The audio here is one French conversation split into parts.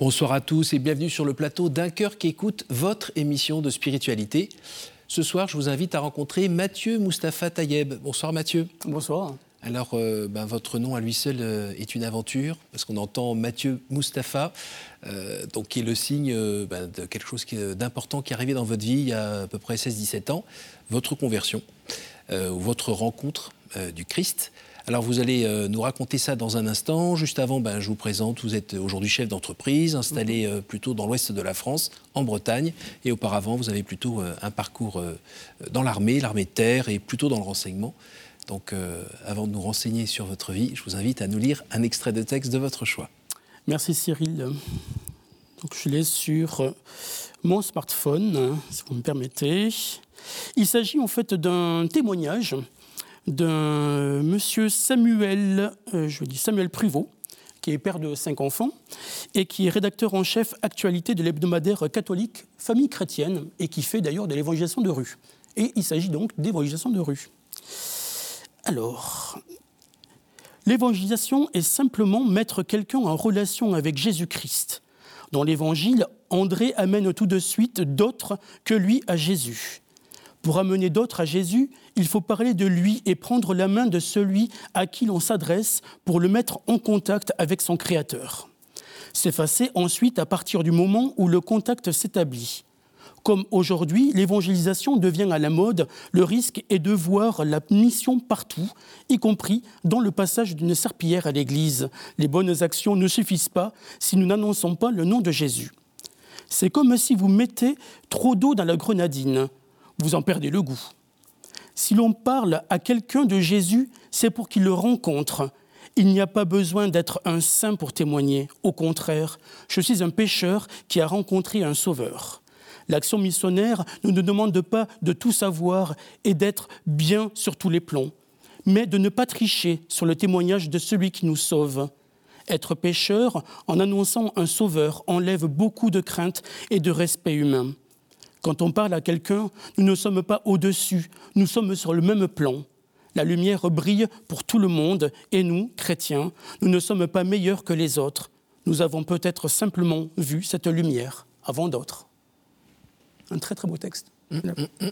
Bonsoir à tous et bienvenue sur le plateau d'un cœur qui écoute votre émission de spiritualité. Ce soir, je vous invite à rencontrer Mathieu Mustapha Tayeb. Bonsoir Mathieu. Bonsoir. Alors, euh, ben, votre nom à lui seul euh, est une aventure, parce qu'on entend Mathieu Mustapha, euh, donc, qui est le signe ben, de quelque chose d'important qui est arrivé dans votre vie il y a à peu près 16-17 ans, votre conversion, ou votre rencontre du Christ. Alors vous allez euh, nous raconter ça dans un instant. Juste avant, ben, je vous présente, vous êtes aujourd'hui chef d'entreprise, installé mhm. euh, plutôt dans l'ouest de la France, en Bretagne. Et auparavant, vous avez plutôt euh, un parcours dans l'armée, l'armée de terre, et plutôt dans le renseignement. Donc avant de nous renseigner sur votre vie, je vous invite à nous lire un extrait de texte de votre choix. Merci Cyril. Donc je l'ai sur mon smartphone, si vous me permettez. Il s'agit en fait d'un témoignage d'un monsieur Samuel, euh, je dis Samuel Pruvot, qui est père de cinq enfants et qui est rédacteur en chef actualité de l'hebdomadaire catholique Famille chrétienne et qui fait d'ailleurs de l'évangélisation de rue. Et il s'agit donc d'évangélisation de rue. Alors, l'évangélisation est simplement mettre quelqu'un en relation avec Jésus-Christ. Dans l'évangile, André amène tout de suite d'autres que lui à Jésus. Pour amener d'autres à Jésus, il faut parler de lui et prendre la main de celui à qui l'on s'adresse pour le mettre en contact avec son Créateur. S'effacer ensuite à partir du moment où le contact s'établit. Comme aujourd'hui, l'évangélisation devient à la mode, le risque est de voir la mission partout, y compris dans le passage d'une serpillière à l'église. Les bonnes actions ne suffisent pas si nous n'annonçons pas le nom de Jésus. C'est comme si vous mettez trop d'eau dans la grenadine vous en perdez le goût. Si l'on parle à quelqu'un de Jésus, c'est pour qu'il le rencontre. Il n'y a pas besoin d'être un saint pour témoigner. Au contraire, je suis un pécheur qui a rencontré un sauveur. L'action missionnaire ne nous demande pas de tout savoir et d'être bien sur tous les plans, mais de ne pas tricher sur le témoignage de celui qui nous sauve. Être pécheur en annonçant un sauveur enlève beaucoup de crainte et de respect humain. Quand on parle à quelqu'un, nous ne sommes pas au-dessus, nous sommes sur le même plan. La lumière brille pour tout le monde et nous, chrétiens, nous ne sommes pas meilleurs que les autres. Nous avons peut-être simplement vu cette lumière avant d'autres. Un très très beau texte. Mmh, mmh, mmh.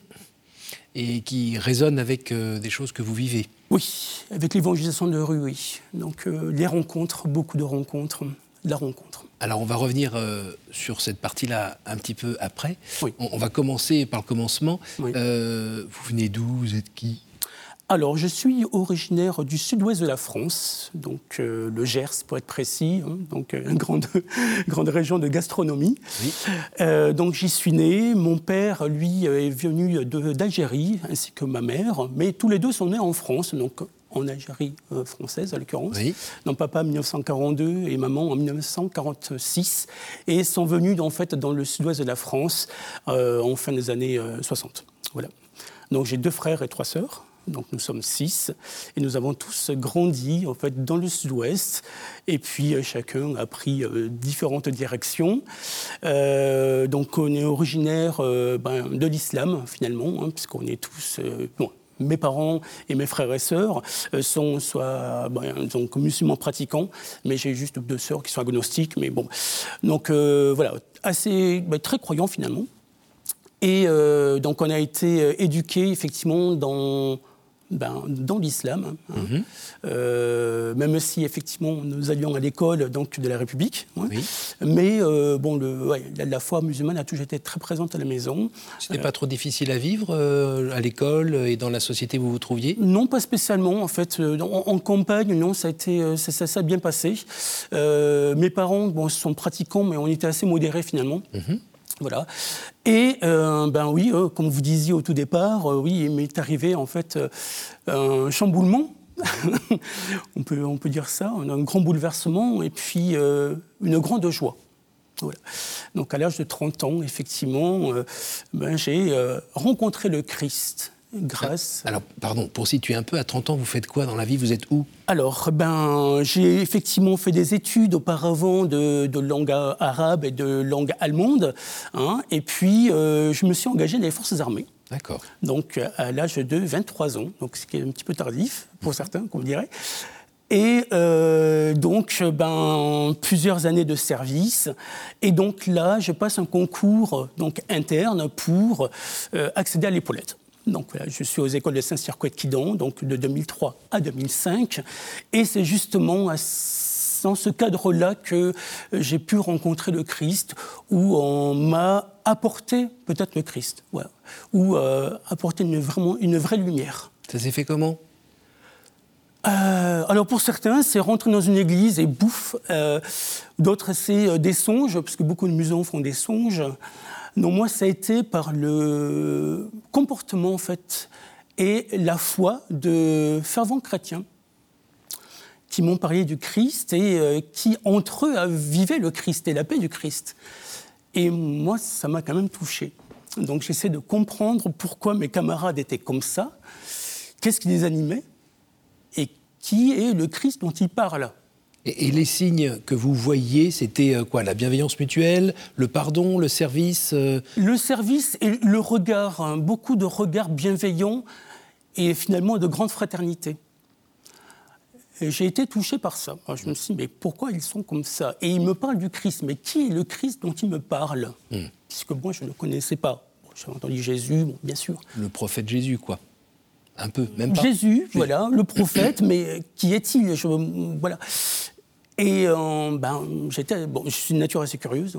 Et qui résonne avec euh, des choses que vous vivez. Oui, avec l'évangélisation de rue, oui. Donc euh, les rencontres, beaucoup de rencontres, la rencontre. Alors on va revenir euh, sur cette partie-là un petit peu après. On, va commencer par le commencement. Euh, vous venez d'où? Vous êtes qui? Alors, je suis originaire du sud-ouest de la France, donc euh, le Gers pour être précis, hein, donc une grande, grande région de gastronomie. donc j'y suis né. Mon père, lui, est venu d'Algérie, ainsi que ma mère, mais tous les deux sont nés en France, donc en Algérie euh, française, à l'occurrence. Non, papa en 1942 et maman en 1946. Et sont venus en fait dans le sud-ouest de la France euh, en fin des années 60. Euh, voilà. Donc j'ai deux frères et trois sœurs. Donc nous sommes six et nous avons tous grandi en fait dans le sud-ouest et puis chacun a pris différentes directions. donc on est originaire ben, de l'islam finalement hein, puisqu'on est tous bon, mes parents et mes frères et sœurs euh, sont soit ben, donc musulmans pratiquants, mais j'ai juste deux sœurs qui sont agnostiques. Mais bon, donc euh, voilà, assez ben, très croyants finalement. Et euh, donc on a été éduqués effectivement dans ben, dans l'islam, hein, mhm. euh, même si effectivement nous allions à l'école donc de la République, hein. mais euh, bon, le, la, foi musulmane a toujours été très présente à la maison. Ce n'est pas trop difficile à vivre euh, à l'école et dans la société où vous vous trouviez? Non, pas spécialement. En fait, en, campagne, non, ça a été, ça, ça, bien passé. mes parents, bon, sont pratiquants, mais on était assez modérés finalement. Mhm. Voilà. Et euh, ben oui, euh, comme vous disiez au tout départ, euh, oui, il m'est arrivé en fait un chamboulement. on, peut, dire ça, un grand bouleversement et puis une grande joie. Donc à l'âge de 30 ans, effectivement, ben, j'ai rencontré le Christ grâce. Alors, pardon, pour situer un peu, à 30 ans, vous faites quoi dans la vie? Vous êtes où? Alors, ben, j'ai effectivement fait des études auparavant de, langue arabe et de langue allemande. Hein, et puis, euh, je me suis engagé dans les forces armées. D'accord. Donc, à l'âge de 23 ans, donc ce qui est un petit peu tardif pour certains, qu'on dirait. Et donc, ben, plusieurs années de service. Et donc là, je passe un concours donc, interne pour accéder à l'épaulette. Donc voilà, je suis aux écoles de Saint-Circuit de Quidon, donc de 2003 à 2005. Et c'est justement dans ce cadre-là que j'ai pu rencontrer le Christ, où on m'a apporté peut-être le Christ, voilà, ou euh, apporté une, vraiment une vraie lumière. Ça s'est fait comment? Euh, alors pour certains, c'est rentrer dans une église et bouffe. Euh, d'autres, c'est des songes, parce que beaucoup de musulmans font des songes. Non, moi, ça a été par le comportement, en fait, et la foi de fervents chrétiens qui m'ont parlé du Christ et euh, qui, entre eux, vivaient le Christ et la paix du Christ. Et moi, ça m'a quand même touché. Donc j'essaie de comprendre pourquoi mes camarades étaient comme ça, qu'est-ce qui les animait, et qui est le Christ dont ils parlent. Et, les signes que vous voyiez, c'était euh, quoi La bienveillance mutuelle, le pardon, le service euh Le service et le regard, hein, beaucoup de regards bienveillants et finalement de grande fraternité. J'ai été touché par ça. je me suis dit, mais pourquoi ils sont comme ça? Et ils me parlent du Christ. Mais qui est le Christ dont ils me parlent? Hmm. Puisque moi, je ne connaissais pas. J'avais entendu Jésus, bien sûr. Le prophète Jésus, quoi. Un peu, même pas. Jésus, voilà, le prophète, mais qui est-il? Voilà. Et euh, ben, j'étais, bon, je suis une nature assez curieuse,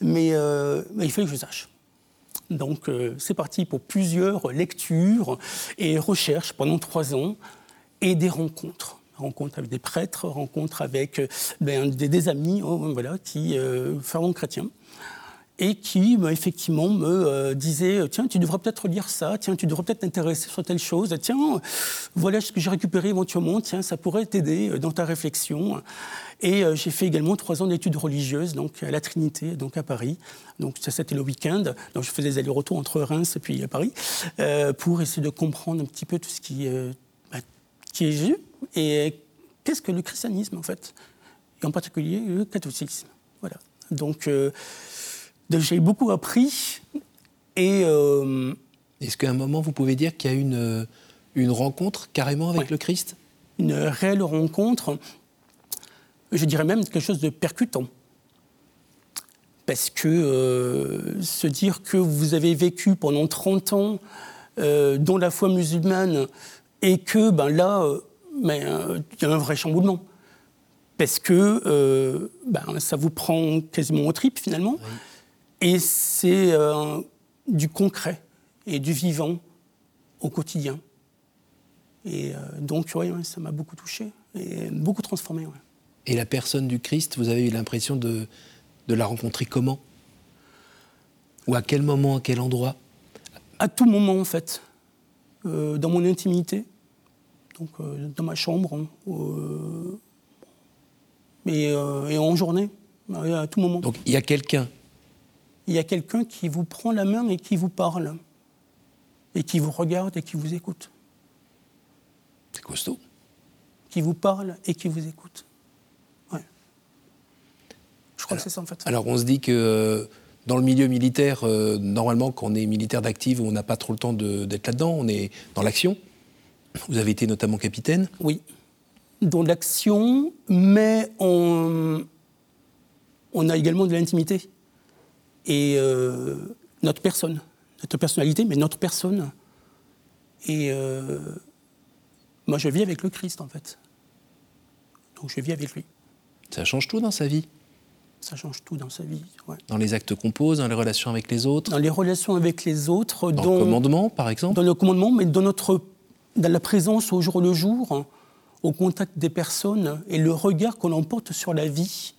mais, euh, il fallait que je sache. Donc euh, c'est parti pour plusieurs lectures et recherches pendant trois ans et des rencontres. Rencontres avec des prêtres, rencontres avec ben, des, amis oh, voilà, qui, fervents chrétiens et qui bah, effectivement me euh, disait tiens tu devrais peut-être lire ça tiens tu devrais peut-être t'intéresser sur telle chose tiens voilà ce que j'ai récupéré éventuellement tiens ça pourrait t'aider euh, dans ta réflexion. Et euh, j'ai fait également trois ans d'études religieuses donc à la Trinité donc à Paris. Donc ça c'était le week-end. Donc je faisais des allers-retours entre Reims et puis Paris pour essayer de comprendre un petit peu tout ce qui bah, qui est Jésus et qu'est-ce que le christianisme en fait et en particulier le catholicisme. Voilà. Donc j'ai beaucoup appris. Et. Euh, Est-ce qu'à un moment, vous pouvez dire qu'il y a une, euh, une rencontre carrément avec le Christ? Une réelle rencontre. Je dirais même quelque chose de percutant. Parce que euh, se dire que vous avez vécu pendant 30 ans dans la foi musulmane et que ben là, il y a un vrai chamboulement. Parce que ben, ça vous prend quasiment au trip finalement. Et c'est euh, du concret et du vivant au quotidien. Et euh, donc, oui, ça m'a beaucoup touché et beaucoup transformé. Et la personne du Christ, vous avez eu l'impression de, de, la rencontrer comment? Ou à quel moment, à quel endroit? À tout moment, en fait. Euh, dans mon intimité, donc dans ma chambre, hein, et en journée, à tout moment. Donc il y a quelqu'un il y a quelqu'un qui vous prend la main et qui vous parle, et qui vous regarde et qui vous écoute. C'est costaud. Qui vous parle et qui vous écoute. Ouais. Je crois que c'est ça en fait. Alors on se dit que euh, dans le milieu militaire, euh, normalement, quand on est militaire d'active, on n'a pas trop le temps d'être là-dedans, on est dans l'action. Vous avez été notamment capitaine Oui, dans l'action, mais on, on a également de l'intimité et euh, notre personne, notre personnalité, mais notre personne. Et euh, moi, je vis avec le Christ, en fait. Donc, je vis avec lui. Ça change tout dans sa vie Ça change tout dans sa vie, ouais. Dans les actes qu'on pose, dans les relations avec les autres Dans les relations avec les autres. Dans, le commandement, par exemple Dans le commandement, mais dans, notre, dans la présence au jour le jour, au contact des personnes et le regard qu'on emporte sur la vie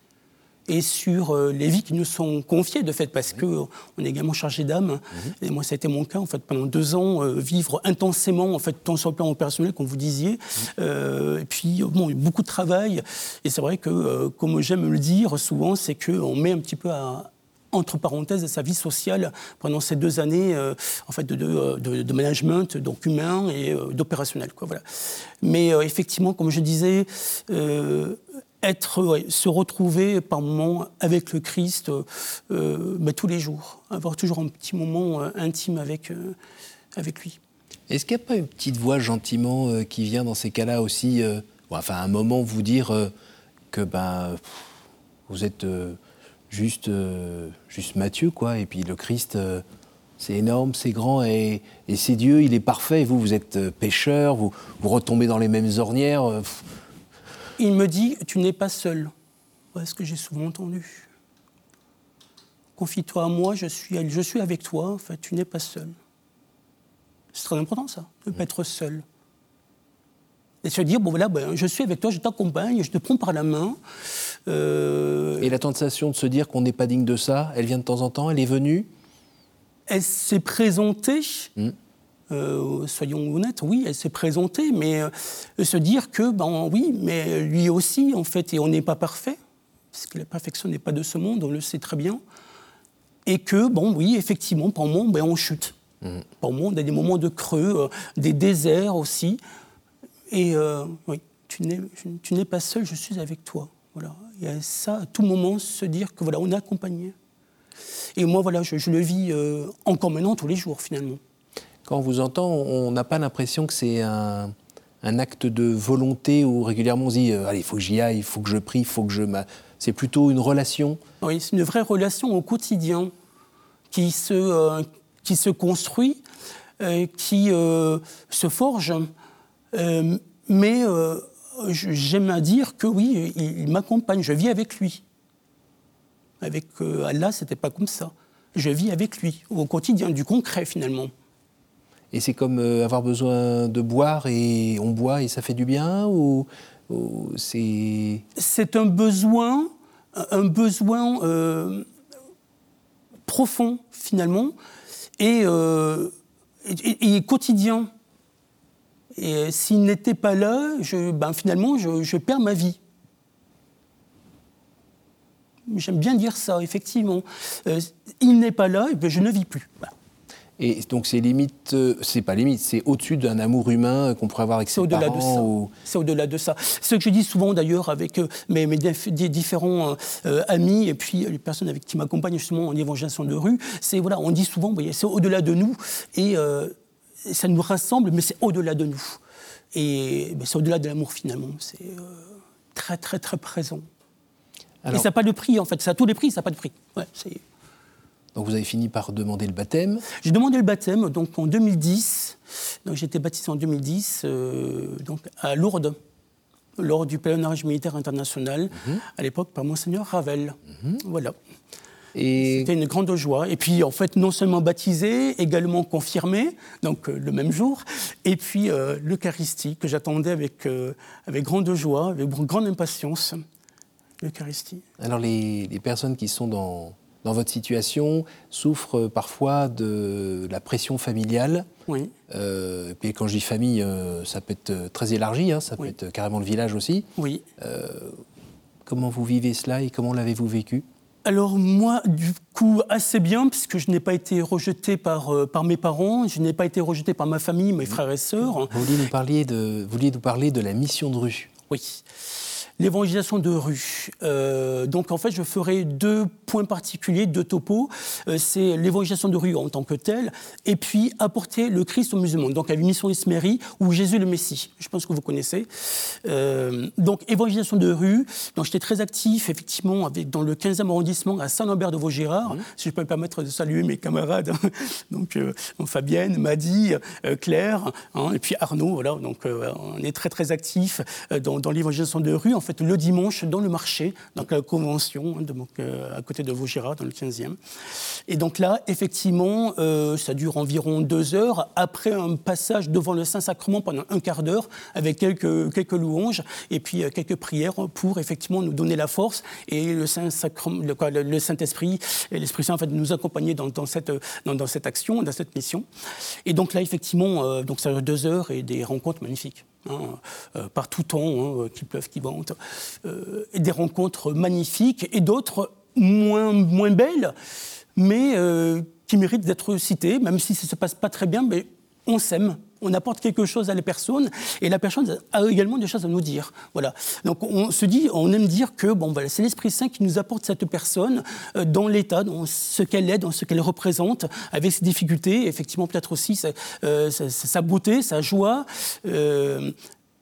et sur euh, les vies qui nous sont confiées, de fait, parce qu'on est également chargé d'âme. Mhm. Et moi, ça a été mon cas, en fait, pendant deux ans, euh, vivre intensément, en fait, tant sur le plan opérationnel, comme vous disiez. Mhm. Euh, et puis, bon, beaucoup de travail. Et c'est vrai que, comme j'aime le dire souvent, c'est qu'on met un petit peu à, entre parenthèses sa vie sociale pendant ces deux années en fait de, de, de, management donc humain et d'opérationnel quoi voilà mais effectivement comme je disais être, se retrouver par moments avec le Christ euh, bah, tous les jours, avoir toujours un petit moment euh, intime avec, euh, avec lui. Est-ce qu'il n'y a pas une petite voix gentiment qui vient dans ces cas-là aussi enfin, un moment, vous dire que ben, vous êtes juste, juste Matthieu, quoi, et puis le Christ, c'est énorme, c'est grand, et, c'est Dieu, il est parfait, et vous, vous êtes pécheur, vous retombez dans les mêmes ornières. Il me dit, tu n'es pas seul. Voilà ce que j'ai souvent entendu. Confie-toi à moi, je suis, je suis avec toi, en fait, tu n'es pas seul. C'est très important ça, de ne pas être seul. Et se dire, bon voilà, ben, je suis avec toi, je t'accompagne, je te prends par la main. Euh, Et la tentation de se dire qu'on n'est pas digne de ça, elle vient de temps en temps, elle est venue? Elle s'est présentée, hmm. Euh, soyons honnêtes, oui, elle s'est présentée, mais euh, se dire que, ben oui, mais lui aussi, en fait, et on n'est pas parfait, parce que la perfection n'est pas de ce monde, on le sait très bien, et que, bon, oui, effectivement, par moment, ben, on chute. Mmh. Par moment, on a des moments de creux, des déserts aussi, et euh, oui, tu n'es pas seul, je suis avec toi. Voilà. Et à ça, à tout moment, se dire que voilà, on est accompagné. Et moi, voilà, je, le vis euh, encore maintenant tous les jours, finalement. Quand on vous entend, on n'a pas l'impression que c'est un, acte de volonté où régulièrement on se dit euh, allez, il faut que j'y aille, il faut que je prie, il faut que je. C'est plutôt une relation Oui, c'est une vraie relation au quotidien qui se, construit, qui se forge. Euh, mais euh, j'aime à dire que oui, il, m'accompagne, je vis avec lui. Avec euh, Allah, c'était pas comme ça. Je vis avec lui, au quotidien, du concret finalement. Et c'est comme avoir besoin de boire et on boit et ça fait du bien ou, c'est... C'est un besoin, un besoin profond finalement et, et quotidien. Et s'il n'était pas là, je, ben finalement, je, perds ma vie. J'aime bien dire ça, effectivement. Euh, il n'est pas là, et ben je ne vis plus. Et donc c'est limite, euh, c'est pas limite, c'est au-dessus d'un amour humain qu'on pourrait avoir avec ses au-delà De ça. C'est au-delà de ça. Ce que je dis souvent d'ailleurs avec euh, mes, différents amis et puis les personnes avec qui m'accompagnent justement en évangélisation de rue, c'est voilà, on dit souvent, c'est au-delà de nous et ça nous rassemble, mais c'est au-delà de nous. Et ben, c'est au-delà de l'amour finalement. C'est euh, très, très, très présent. Et ça n'a pas de prix en fait. Ça a tous les prix, ça n'a pas de prix. Donc vous avez fini par demander le baptême J'ai demandé le baptême donc en 2010. Donc j'ai été baptisé en 2010 euh, donc à Lourdes lors du pèlerinage militaire international, mhm. à l'époque par Monseigneur Ravel. Mhm. Voilà. C'était une grande joie. Et puis, en fait, non seulement baptisé, également confirmé, donc euh, le même jour, et puis euh, l'Eucharistie, que j'attendais avec, euh, avec grande joie, avec grande impatience, l'Eucharistie. Alors, les, les, personnes qui sont dans, dans votre situation souffrent parfois de la pression familiale. Oui. et puis quand je dis famille, ça peut être très élargi, hein, ça peut être carrément le village aussi. Oui. comment vous vivez cela et comment l'avez-vous vécu? Alors moi, du coup, assez bien, puisque je n'ai pas été rejeté par, euh, par mes parents, je n'ai pas été rejeté par ma famille, mes frères et sœurs. Vous vouliez nous parler de, vous vouliez nous parler de la mission de rue? Oui l'évangélisation de rue. Euh, donc en fait, je ferai deux points particuliers, deux topos. Euh, c'est l'évangélisation de rue en tant que telle, et puis apporter le Christ aux musulmans. Donc la mission Ismérie ou Jésus le Messie. Je pense que vous connaissez. Euh, donc évangélisation de rue. Donc j'étais très actif effectivement avec, dans le 15e arrondissement à Saint-Lambert de Vaugirard. Mmh. Si je peux me permettre de saluer mes camarades. donc, Fabienne, Madi, Claire, hein, et puis Arnaud. Voilà. Donc on est très très actifs dans, dans l'évangélisation de rue. Le dimanche dans le marché, donc la convention, hein, euh, à côté de Vaugirard, dans le 15e. Et donc là, effectivement, euh, ça dure environ deux heures, après un passage devant le Saint-Sacrement pendant un quart d'heure, avec quelques, quelques louanges et puis euh, quelques prières pour effectivement nous donner la force et le Saint-Sacrement, le, Saint-Esprit et l'Esprit Saint en fait, nous accompagner dans, cette, dans, cette action, dans cette mission. Et donc là, effectivement, donc ça dure deux heures et des rencontres magnifiques. Hein, euh, par tout temps, hein, qui pleuvent, qui ventent, euh, et des rencontres magnifiques et d'autres moins, moins belles, mais euh, qui méritent d'être citées, même si ça ne se passe pas très bien, mais on s'aime, on apporte quelque chose à la personne et la personne a également des choses à nous dire. Voilà. Donc on se dit, on aime dire que bon, c'est l'Esprit Saint qui nous apporte cette personne euh, dans l'état, dans ce qu'elle est, dans ce qu'elle représente, avec ses difficultés, effectivement peut-être aussi sa, euh, beauté, sa joie. Euh,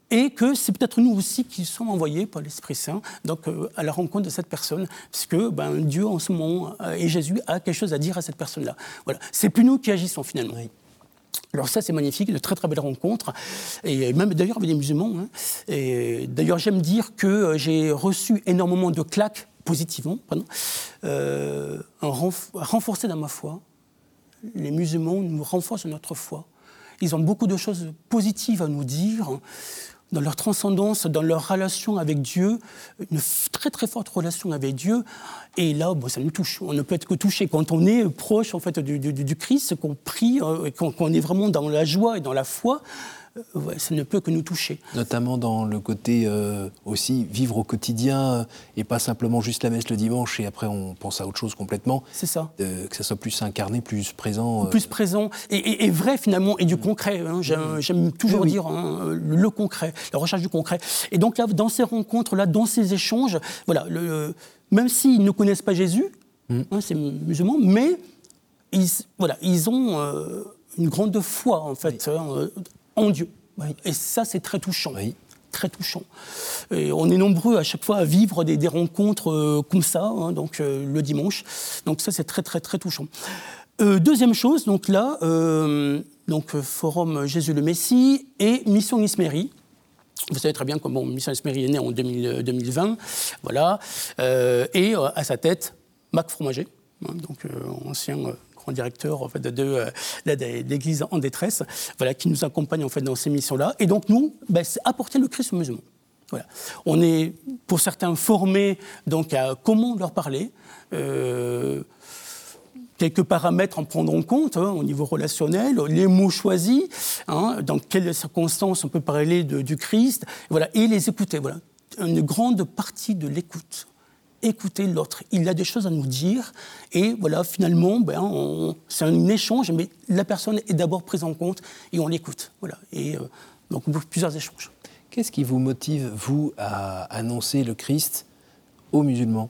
et que c'est peut-être nous aussi qui sommes envoyés par l'Esprit Saint donc, à la rencontre de cette personne, puisque ben, Dieu en ce moment et Jésus a quelque chose à dire à cette personne-là. Voilà. C'est plus nous qui agissons finalement. Alors ça, c'est magnifique, de très très belles rencontres, et même d'ailleurs avec des musulmans. Hein. Et d'ailleurs, j'aime dire que euh, j'ai reçu énormément de claques positivement, pardon, euh, dans ma foi. Les musulmans nous renforcent notre foi. Ils ont beaucoup de choses positives à nous dire dans leur transcendance, dans leur relation avec Dieu, une très très forte relation avec Dieu. Et là, ça nous touche. On ne peut être que touché quand on est proche en fait du Christ, qu'on prie, euh, qu'on est vraiment dans la joie et dans la foi. Euh, ça ne peut que nous toucher. Notamment dans le côté euh, aussi vivre au quotidien euh, et pas simplement juste la messe le dimanche et après on pense à autre chose complètement. C'est ça. que ça soit plus incarné, plus présent. Plus présent et, vrai finalement et du concret. Hein. J'aime toujours dire hein, le concret, la recherche du concret. Et donc là, dans ces rencontres-là, dans ces échanges, voilà, le, même s'ils ne connaissent pas Jésus, mm. hein, ces musulmans, mais ils, voilà, ils ont une grande foi en fait en Dieu. Et ça, c'est très touchant. Très touchant. Et on est nombreux à chaque fois à vivre des, rencontres euh, comme ça, hein, donc euh, le dimanche. Donc ça, c'est très, très, très touchant. Euh, deuxième chose, donc là, donc Forum Jésus le Messie et Mission Ismérie. Vous savez très bien que bon, Mission Ismérie est née en 2020, voilà, et à sa tête, Mac Fromager, hein, donc ancien directeur en de, l'église en détresse, voilà, qui nous accompagne en fait, dans ces missions-là. Et donc, nous, ben, c'est apporter le Christ aux musulmans. Voilà. On est, pour certains, formés donc, à comment leur parler. Euh, quelques paramètres en prendre en compte hein, au niveau relationnel, les mots choisis, hein, dans quelles circonstances on peut parler du Christ, voilà, et les écouter. Voilà. Une grande partie de l'écoute écouter l'autre. Il a des choses à nous dire et voilà, finalement, ben, c'est un échange, mais la personne est d'abord prise en compte et on l'écoute. Voilà. Et euh, donc plusieurs échanges. Qu'est-ce qui vous motive, vous, à annoncer le Christ aux musulmans?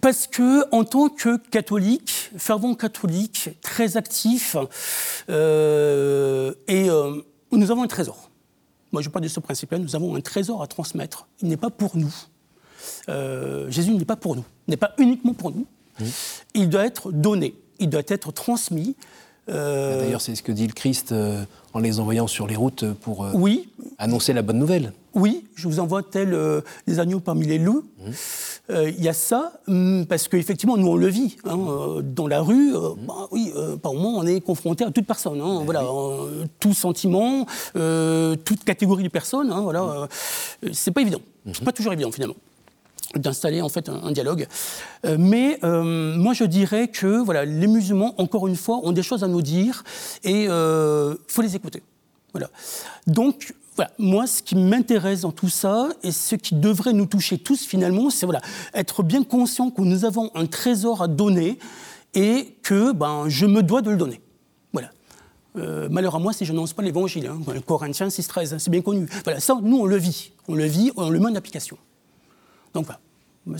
Parce que, en tant que catholique, fervent catholique, très actif, euh, et euh, nous avons un trésor. Moi, je parle de ce principe-là. Nous avons un trésor à transmettre. Il n'est pas pour nous. Euh, Jésus n'est pas pour nous, n'est pas uniquement pour nous. Il doit être donné, il doit être transmis. Euh, D'ailleurs, c'est ce que dit le Christ euh, en les envoyant sur les routes pour annoncer la bonne nouvelle. Oui, je vous envoie tel des agneaux parmi les loups. Il y a ça, hum, parce qu'effectivement, nous, on le vit. Hein, dans la rue, bah, oui, par moment, on est confronté à toute personne. Hein, ben voilà, tout sentiment, toute catégorie de personnes. Hein, voilà, c'est pas évident. C'est pas toujours évident, finalement d'installer en fait un, dialogue. Euh, mais euh, moi je dirais que voilà, les musulmans, encore une fois, ont des choses à nous dire et il euh, faut les écouter. Voilà. Donc voilà, moi ce qui m'intéresse dans tout ça et ce qui devrait nous toucher tous finalement, c'est voilà, être bien conscient que nous avons un trésor à donner et que ben, je me dois de le donner. Voilà. malheur à moi si je n'annonce pas l'évangile. Hein. Corinthiens 6.13, hein, c'est bien connu. Voilà, ça, nous, on le vit. On le vit, on le met en application. Donc voilà,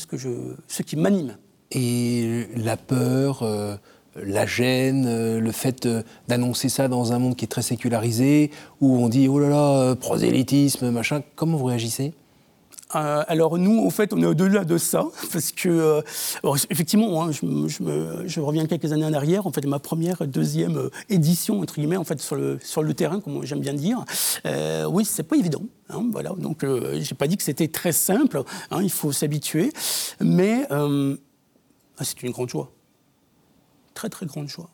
ce, qui m'anime. Et la peur, euh, la gêne, euh, le fait euh, d'annoncer ça dans un monde qui est très sécularisé, où on dit oh là là, prosélytisme, machin, comment vous réagissez? Euh, alors nous, en fait, on est au-delà de ça, parce que, euh, effectivement, hein, je, reviens quelques années en arrière, en fait, ma première, deuxième euh, édition, entre guillemets, en fait, sur le, terrain, comme j'aime bien dire, oui, c'est pas évident. Hein, voilà, donc j'ai pas dit que c'était très simple, hein, il faut s'habituer, mais ah, c'est une grande joie, très très grande joie.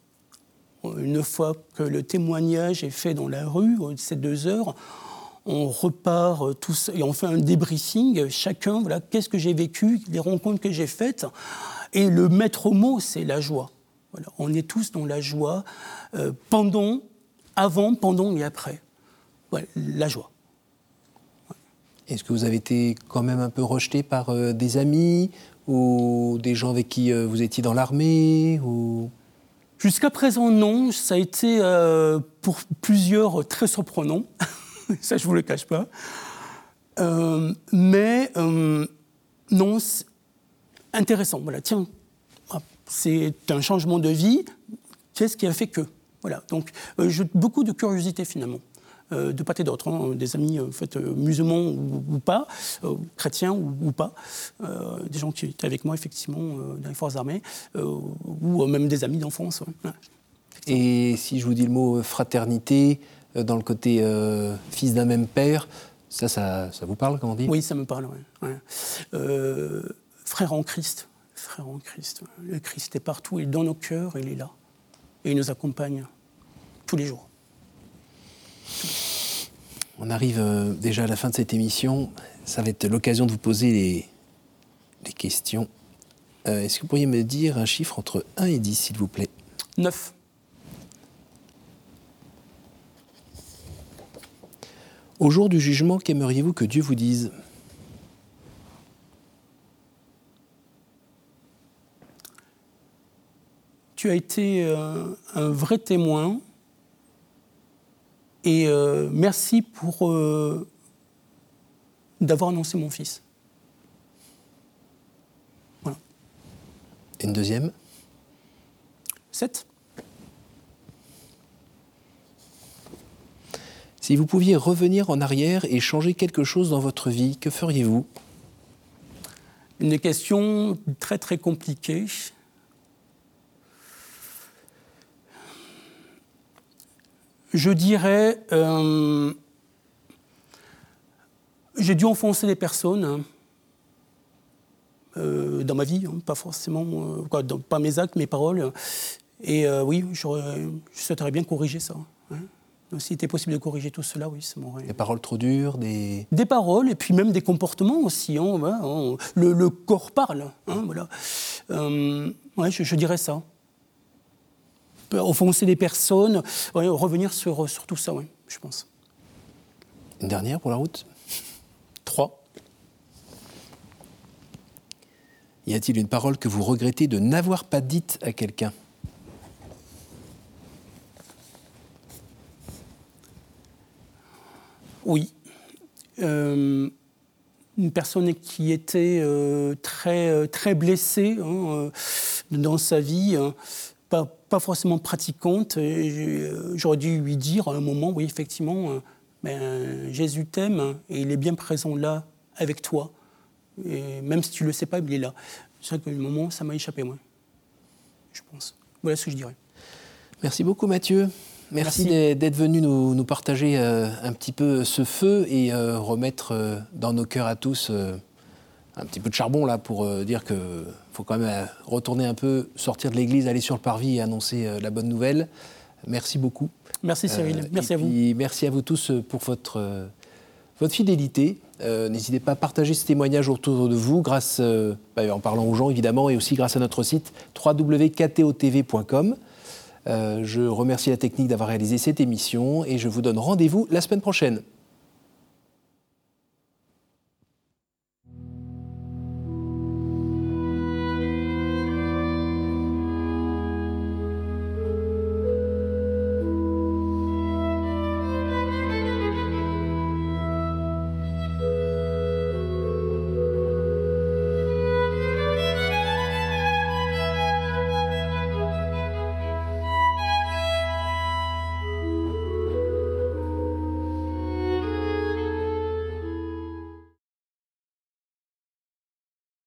Une fois que le témoignage est fait dans la rue, ces deux heures, on repart euh, tous et on fait un débriefing, chacun, voilà, qu'est-ce que j'ai vécu, les rencontres que j'ai faites. Et le maître mot, c'est la joie. Voilà, on est tous dans la joie, euh, pendant, avant, pendant et après. Voilà, la joie. Est-ce que vous avez été quand même un peu rejeté par euh, des amis ou des gens avec qui vous étiez dans l'armée ou... Jusqu'à présent, non. Ça a été pour plusieurs très surprenant. ça je ne vous le cache pas. Euh, mais euh, non, intéressant. Voilà, tiens, c'est un changement de vie. Qu'est-ce qui a fait que Voilà, donc euh, beaucoup de curiosité finalement. de part et d'autre, hein, des amis musulmans ou, pas, chrétiens ou, pas, des gens qui étaient avec moi effectivement dans les forces armées, ou même des amis d'enfance. Et si je vous dis le mot fraternité, dans le côté fils d'un même père, ça, ça, vous parle, comment on dit? Oui, ça me parle, oui. frère en Christ, frère en Christ. Le Christ est partout, il est dans nos cœurs, il est là. Et il nous accompagne tous les jours. On arrive euh, déjà à la fin de cette émission. Ça va être l'occasion de vous poser les, questions. Euh, est-ce que vous pourriez me dire un chiffre entre 1 et 10, s'il vous plaît? 9. Au jour du jugement, qu'aimeriez-vous que Dieu vous dise? Tu as été euh, un vrai témoin et euh, merci pour euh, d'avoir annoncé mon fils. Voilà. Et une deuxième? Sept. Si vous pouviez revenir en arrière et changer quelque chose dans votre vie, que feriez-vous? Une question très très compliquée. je dirais, euh, j'ai dû enfoncer des personnes hein, euh, dans ma vie, hein, pas forcément, euh, pas mes actes, mes paroles. Et oui, je souhaiterais bien corriger ça. Hein. S'il était possible de corriger tout cela, oui, ça m'aurait. Des paroles trop dures, des. Des paroles, et puis même des comportements aussi. le, corps parle. voilà. ouais, je dirais ça offenser des personnes, revenir sur, sur tout ça, oui, je pense. Une dernière pour la route? Trois. Y a-t-il une parole que vous regrettez de n'avoir pas dite à quelqu'un? Oui. Euh, une personne qui était euh, très, euh, très blessée hein, dans sa vie. Hein, pas, forcément pratiquante. J'aurais dû lui dire à un moment, oui, effectivement, ben, Jésus t'aime et il est bien présent là avec toi. Même si tu ne le sais pas, il est là. C'est que le moment, ça m'a échappé, moi. Je pense. Voilà ce que je dirais. Merci beaucoup, Mathieu. Merci, d'être venu nous, partager euh, un petit peu ce feu et remettre dans nos cœurs à tous un petit peu de charbon là pour euh, dire qu'il faut quand même euh, retourner un peu, sortir de l'église, aller sur le parvis et annoncer euh, la bonne nouvelle. Merci beaucoup. Merci Cyril, merci à vous. Merci à vous tous pour votre, votre fidélité. N'hésitez pas à partager ce témoignage autour de vous, grâce, bah, en parlant aux gens évidemment, et aussi grâce à notre site www.ktotv.com. je remercie la technique d'avoir réalisé cette émission et je vous donne rendez-vous la semaine prochaine.